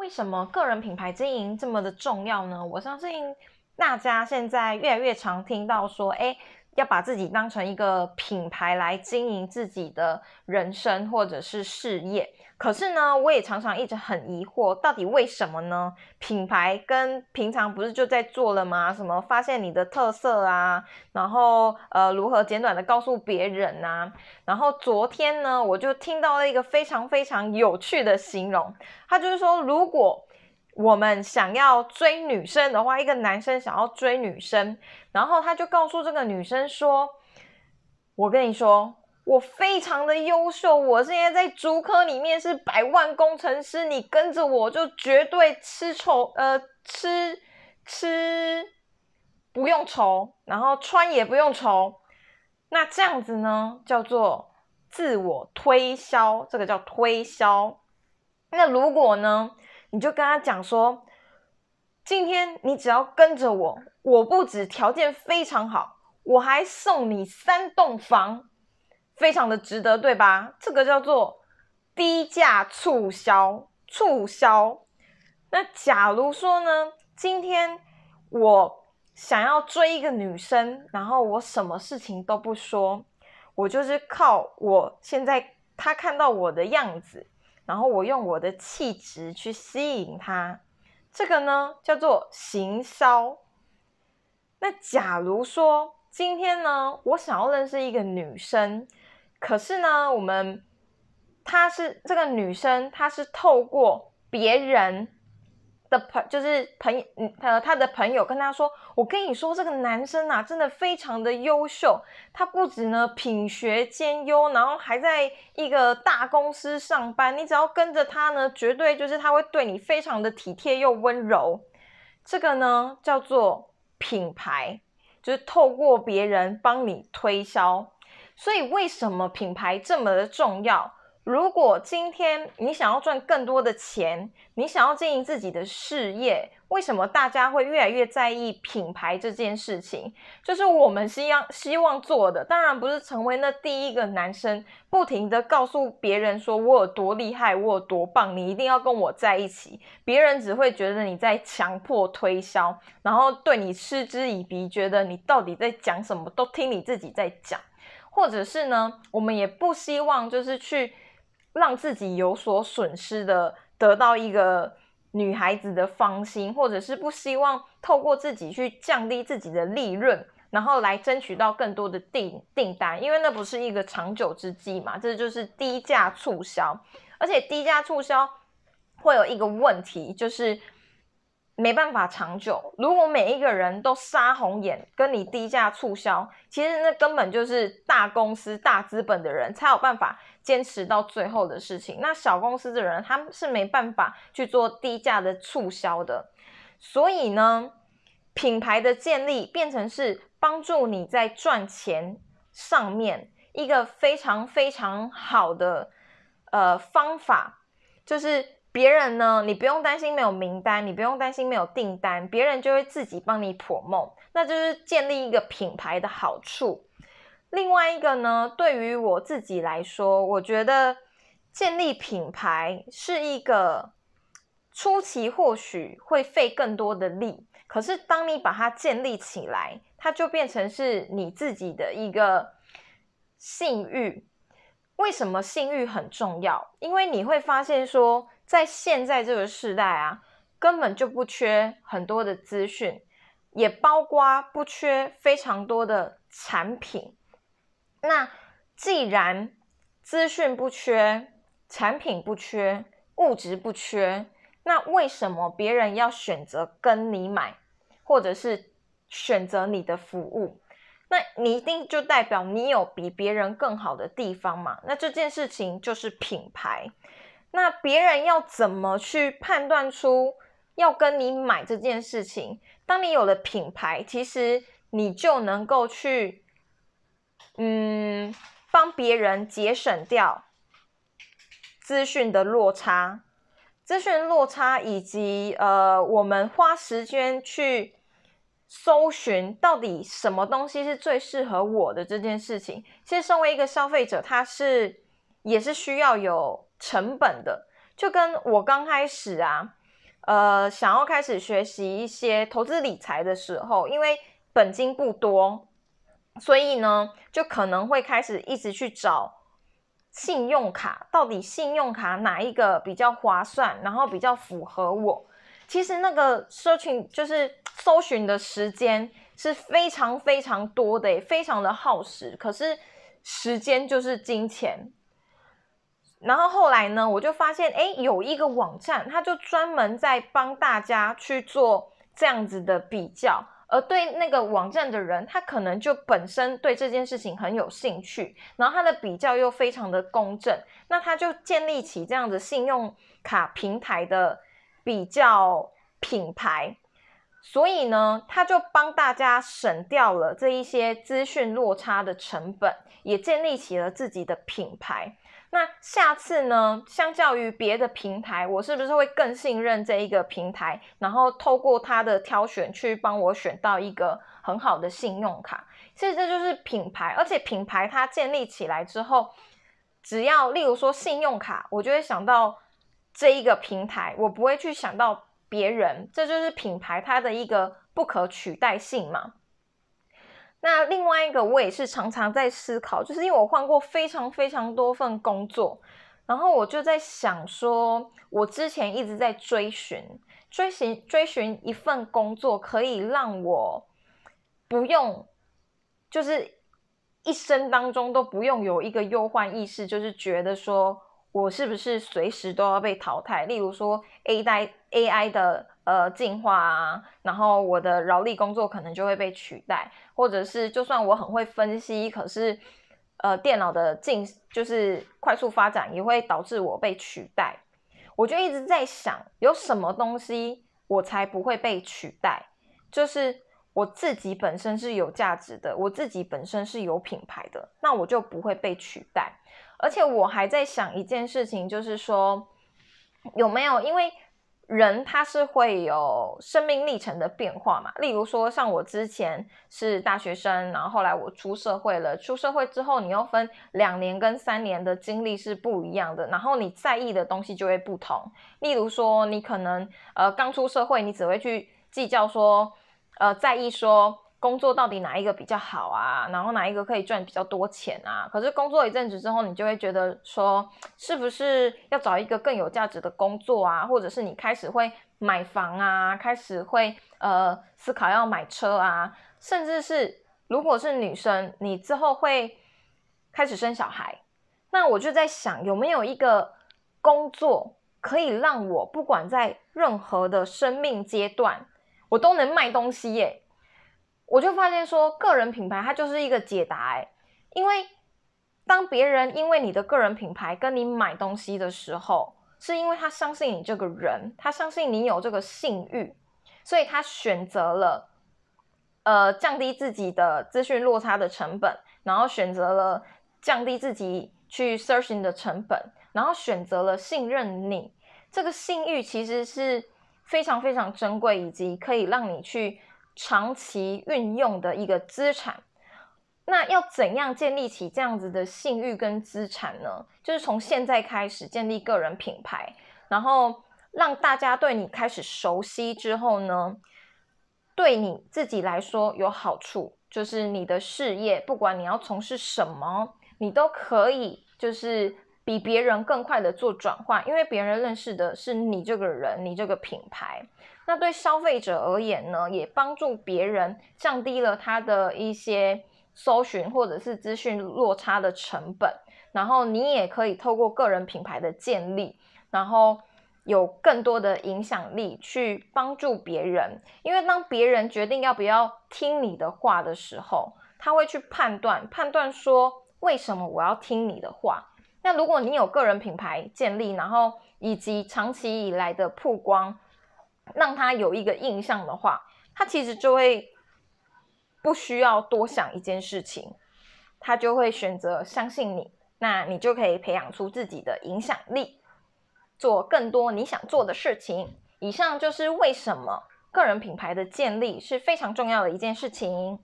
为什么个人品牌经营这么的重要呢？我相信大家现在越来越常听到说，哎，要把自己当成一个品牌来经营自己的人生或者是事业。可是呢，我也常常一直很疑惑，到底为什么呢？品牌跟平常不是就在做了吗？什么发现你的特色啊，然后呃如何简短的告诉别人啊？然后昨天呢，我就听到了一个非常非常有趣的形容，他就是说，如果我们想要追女生的话，一个男生想要追女生，然后他就告诉这个女生说：“我跟你说。”我非常的优秀，我现在在竹科里面是百万工程师，你跟着我就绝对吃愁，呃，吃吃不用愁，然后穿也不用愁。那这样子呢，叫做自我推销，这个叫推销。那如果呢，你就跟他讲说，今天你只要跟着我，我不止条件非常好，我还送你三栋房。非常的值得，对吧？这个叫做低价促销，促销。那假如说呢，今天我想要追一个女生，然后我什么事情都不说，我就是靠我现在她看到我的样子，然后我用我的气质去吸引他，这个呢叫做行销。那假如说今天呢，我想要认识一个女生。可是呢，我们她是这个女生，她是透过别人的朋，就是朋友，呃，她的朋友跟他说：“我跟你说，这个男生啊，真的非常的优秀，他不止呢品学兼优，然后还在一个大公司上班。你只要跟着他呢，绝对就是他会对你非常的体贴又温柔。这个呢叫做品牌，就是透过别人帮你推销。”所以，为什么品牌这么的重要？如果今天你想要赚更多的钱，你想要经营自己的事业，为什么大家会越来越在意品牌这件事情？就是我们希望希望做的，当然不是成为那第一个男生，不停的告诉别人说我有多厉害，我有多棒，你一定要跟我在一起。别人只会觉得你在强迫推销，然后对你嗤之以鼻，觉得你到底在讲什么，都听你自己在讲。或者是呢，我们也不希望就是去让自己有所损失的得到一个女孩子的芳心，或者是不希望透过自己去降低自己的利润，然后来争取到更多的订订单，因为那不是一个长久之计嘛。这就是低价促销，而且低价促销会有一个问题，就是。没办法长久。如果每一个人都杀红眼跟你低价促销，其实那根本就是大公司大资本的人才有办法坚持到最后的事情。那小公司的人他是没办法去做低价的促销的。所以呢，品牌的建立变成是帮助你在赚钱上面一个非常非常好的呃方法，就是。别人呢，你不用担心没有名单，你不用担心没有订单，别人就会自己帮你破梦，那就是建立一个品牌的好处。另外一个呢，对于我自己来说，我觉得建立品牌是一个初期或许会费更多的力，可是当你把它建立起来，它就变成是你自己的一个信誉。为什么信誉很重要？因为你会发现说。在现在这个时代啊，根本就不缺很多的资讯，也包括不缺非常多的产品。那既然资讯不缺，产品不缺，物质不缺，那为什么别人要选择跟你买，或者是选择你的服务？那你一定就代表你有比别人更好的地方嘛？那这件事情就是品牌。那别人要怎么去判断出要跟你买这件事情？当你有了品牌，其实你就能够去，嗯，帮别人节省掉资讯的落差，资讯落差以及呃，我们花时间去搜寻到底什么东西是最适合我的这件事情。其实，身为一个消费者，他是也是需要有。成本的，就跟我刚开始啊，呃想要开始学习一些投资理财的时候，因为本金不多，所以呢，就可能会开始一直去找信用卡，到底信用卡哪一个比较划算，然后比较符合我。其实那个社群就是搜寻的时间是非常非常多的，非常的耗时。可是时间就是金钱。然后后来呢，我就发现，哎，有一个网站，它就专门在帮大家去做这样子的比较。而对那个网站的人，他可能就本身对这件事情很有兴趣，然后他的比较又非常的公正，那他就建立起这样子信用卡平台的比较品牌，所以呢，他就帮大家省掉了这一些资讯落差的成本，也建立起了自己的品牌。那下次呢？相较于别的平台，我是不是会更信任这一个平台？然后透过它的挑选去帮我选到一个很好的信用卡。其实这就是品牌，而且品牌它建立起来之后，只要例如说信用卡，我就会想到这一个平台，我不会去想到别人。这就是品牌它的一个不可取代性嘛。那另外一个，我也是常常在思考，就是因为我换过非常非常多份工作，然后我就在想说，我之前一直在追寻、追寻、追寻一份工作，可以让我不用，就是一生当中都不用有一个忧患意识，就是觉得说我是不是随时都要被淘汰。例如说 A 代 AI 的。呃，进化啊，然后我的劳力工作可能就会被取代，或者是就算我很会分析，可是呃，电脑的进就是快速发展也会导致我被取代。我就一直在想，有什么东西我才不会被取代？就是我自己本身是有价值的，我自己本身是有品牌的，那我就不会被取代。而且我还在想一件事情，就是说有没有因为。人他是会有生命历程的变化嘛？例如说，像我之前是大学生，然后后来我出社会了。出社会之后，你又分两年跟三年的经历是不一样的，然后你在意的东西就会不同。例如说，你可能呃刚出社会，你只会去计较说，呃在意说。工作到底哪一个比较好啊？然后哪一个可以赚比较多钱啊？可是工作一阵子之后，你就会觉得说，是不是要找一个更有价值的工作啊？或者是你开始会买房啊，开始会呃思考要买车啊，甚至是如果是女生，你之后会开始生小孩。那我就在想，有没有一个工作可以让我不管在任何的生命阶段，我都能卖东西耶？我就发现说，个人品牌它就是一个解答哎，因为当别人因为你的个人品牌跟你买东西的时候，是因为他相信你这个人，他相信你有这个信誉，所以他选择了呃降低自己的资讯落差的成本，然后选择了降低自己去 searching 的成本，然后选择了信任你。这个信誉其实是非常非常珍贵，以及可以让你去。长期运用的一个资产，那要怎样建立起这样子的信誉跟资产呢？就是从现在开始建立个人品牌，然后让大家对你开始熟悉之后呢，对你自己来说有好处，就是你的事业，不管你要从事什么，你都可以就是比别人更快的做转换，因为别人认识的是你这个人，你这个品牌。那对消费者而言呢，也帮助别人降低了他的一些搜寻或者是资讯落差的成本。然后你也可以透过个人品牌的建立，然后有更多的影响力去帮助别人。因为当别人决定要不要听你的话的时候，他会去判断判断说为什么我要听你的话。那如果你有个人品牌建立，然后以及长期以来的曝光。让他有一个印象的话，他其实就会不需要多想一件事情，他就会选择相信你。那你就可以培养出自己的影响力，做更多你想做的事情。以上就是为什么个人品牌的建立是非常重要的一件事情。